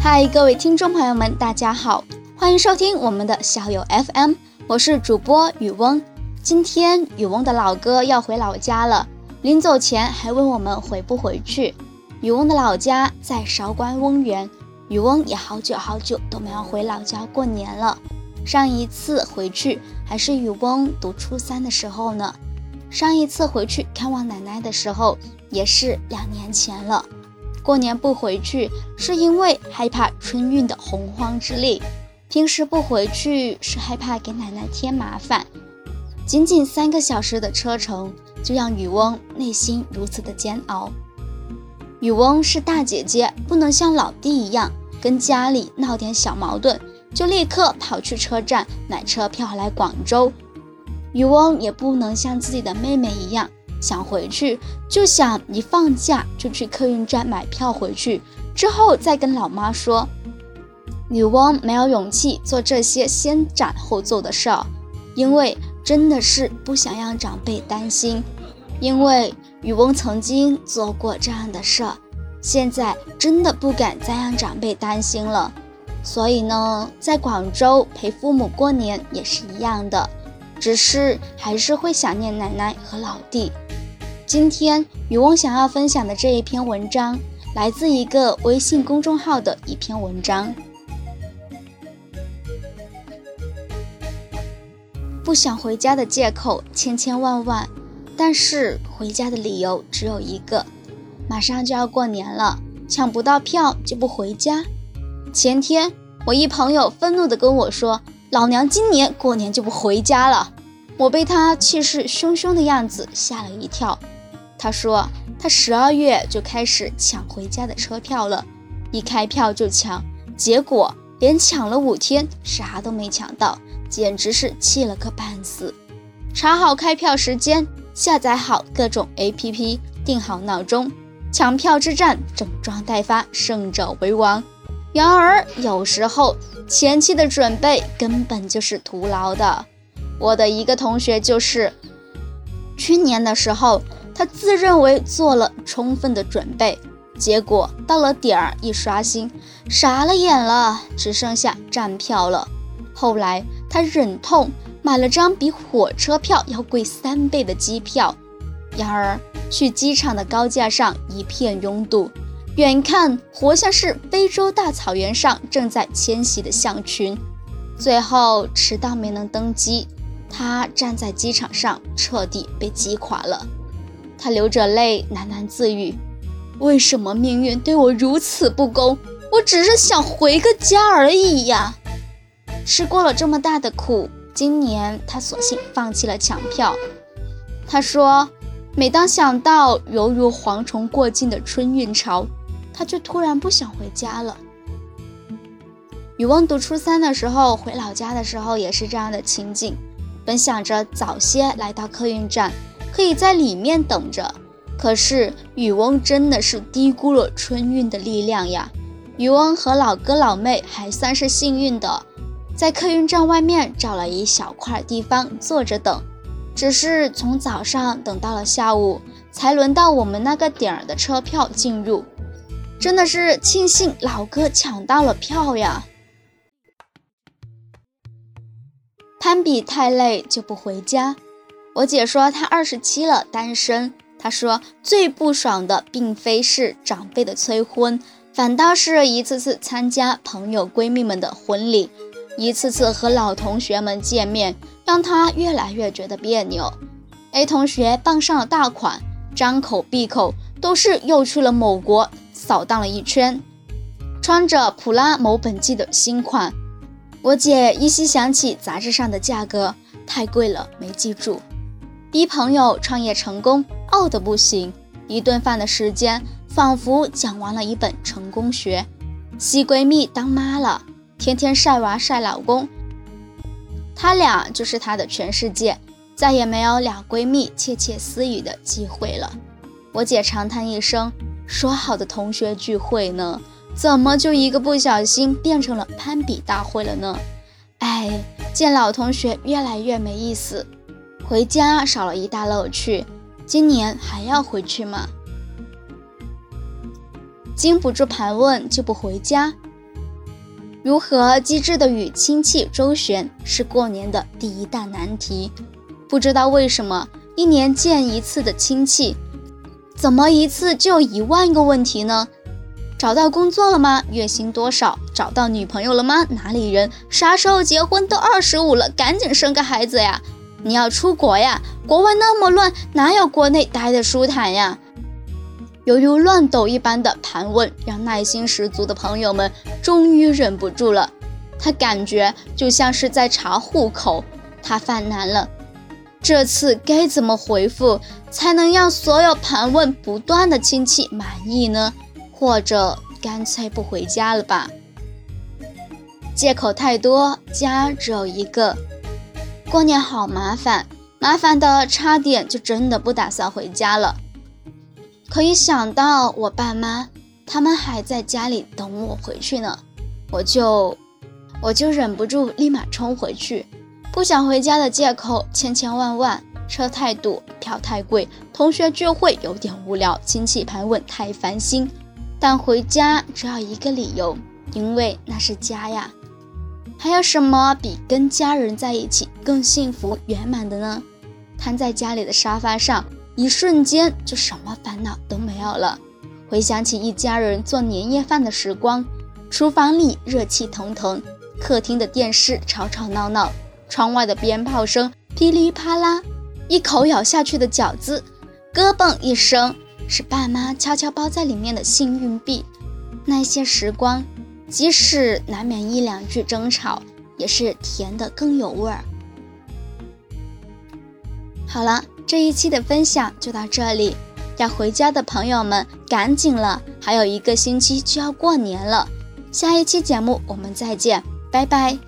嗨，各位听众朋友们，大家好，欢迎收听我们的校友 FM，我是主播雨翁。今天雨翁的老哥要回老家了，临走前还问我们回不回去。雨翁的老家在韶关翁源，雨翁也好久好久都没有回老家过年了。上一次回去还是雨翁读初三的时候呢。上一次回去看望奶奶的时候也是两年前了。过年不回去，是因为害怕春运的洪荒之力；平时不回去，是害怕给奶奶添麻烦。仅仅三个小时的车程，就让雨翁内心如此的煎熬。雨翁是大姐姐，不能像老弟一样，跟家里闹点小矛盾就立刻跑去车站买车票来广州。渔翁也不能像自己的妹妹一样。想回去，就想一放假就去客运站买票回去，之后再跟老妈说。女翁没有勇气做这些先斩后奏的事儿，因为真的是不想让长辈担心。因为女翁曾经做过这样的事儿，现在真的不敢再让长辈担心了。所以呢，在广州陪父母过年也是一样的，只是还是会想念奶奶和老弟。今天渔翁想要分享的这一篇文章，来自一个微信公众号的一篇文章。不想回家的借口千千万万，但是回家的理由只有一个：马上就要过年了，抢不到票就不回家。前天我一朋友愤怒地跟我说：“老娘今年过年就不回家了。”我被他气势汹汹的样子吓了一跳。他说，他十二月就开始抢回家的车票了，一开票就抢，结果连抢了五天，啥都没抢到，简直是气了个半死。查好开票时间，下载好各种 APP，定好闹钟，抢票之战，整装待发，胜者为王。然而，有时候前期的准备根本就是徒劳的。我的一个同学就是，去年的时候。他自认为做了充分的准备，结果到了点儿一刷新，傻了眼了，只剩下站票了。后来他忍痛买了张比火车票要贵三倍的机票，然而去机场的高架上一片拥堵，远看活像是非洲大草原上正在迁徙的象群。最后迟到没能登机，他站在机场上彻底被击垮了。他流着泪喃喃自语：“为什么命运对我如此不公？我只是想回个家而已呀！”吃过了这么大的苦，今年他索性放弃了抢票。他说：“每当想到犹如蝗虫过境的春运潮，他就突然不想回家了。”雨翁读初三的时候回老家的时候也是这样的情景，本想着早些来到客运站。可以在里面等着，可是渔翁真的是低估了春运的力量呀。渔翁和老哥老妹还算是幸运的，在客运站外面找了一小块地方坐着等。只是从早上等到了下午，才轮到我们那个点儿的车票进入。真的是庆幸老哥抢到了票呀。攀比太累就不回家。我姐说她二十七了，单身。她说最不爽的并非是长辈的催婚，反倒是一次次参加朋友闺蜜们的婚礼，一次次和老同学们见面，让他越来越觉得别扭。A 同学傍上了大款，张口闭口都是又去了某国扫荡了一圈，穿着普拉某本季的新款。我姐依稀想起杂志上的价格太贵了，没记住。逼朋友创业成功，傲得不行。一顿饭的时间，仿佛讲完了一本成功学。西闺蜜当妈了，天天晒娃晒老公，她俩就是她的全世界，再也没有俩闺蜜窃窃私语的机会了。我姐长叹一声，说好的同学聚会呢？怎么就一个不小心变成了攀比大会了呢？哎，见老同学越来越没意思，回家少了一大乐趣。今年还要回去吗？经不住盘问就不回家。如何机智的与亲戚周旋，是过年的第一大难题。不知道为什么，一年见一次的亲戚，怎么一次就一万个问题呢？找到工作了吗？月薪多少？找到女朋友了吗？哪里人？啥时候结婚？都二十五了，赶紧生个孩子呀！你要出国呀？国外那么乱，哪有国内待的舒坦呀？犹如乱斗一般的盘问，让耐心十足的朋友们终于忍不住了。他感觉就像是在查户口，他犯难了。这次该怎么回复，才能让所有盘问不断的亲戚满意呢？或者干脆不回家了吧？借口太多，家只有一个。过年好麻烦，麻烦的差点就真的不打算回家了。可一想到我爸妈，他们还在家里等我回去呢，我就我就忍不住立马冲回去。不想回家的借口千千万万，车太堵，票太贵，同学聚会有点无聊，亲戚盘问太烦心。但回家只要一个理由，因为那是家呀。还有什么比跟家人在一起更幸福圆满的呢？瘫在家里的沙发上，一瞬间就什么烦恼都没有了。回想起一家人做年夜饭的时光，厨房里热气腾腾，客厅的电视吵吵闹闹，窗外的鞭炮声噼里啪啦，一口咬下去的饺子，咯嘣一声。是爸妈悄悄包在里面的幸运币，那些时光，即使难免一两句争吵，也是甜的更有味儿。好了，这一期的分享就到这里，要回家的朋友们赶紧了，还有一个星期就要过年了。下一期节目我们再见，拜拜。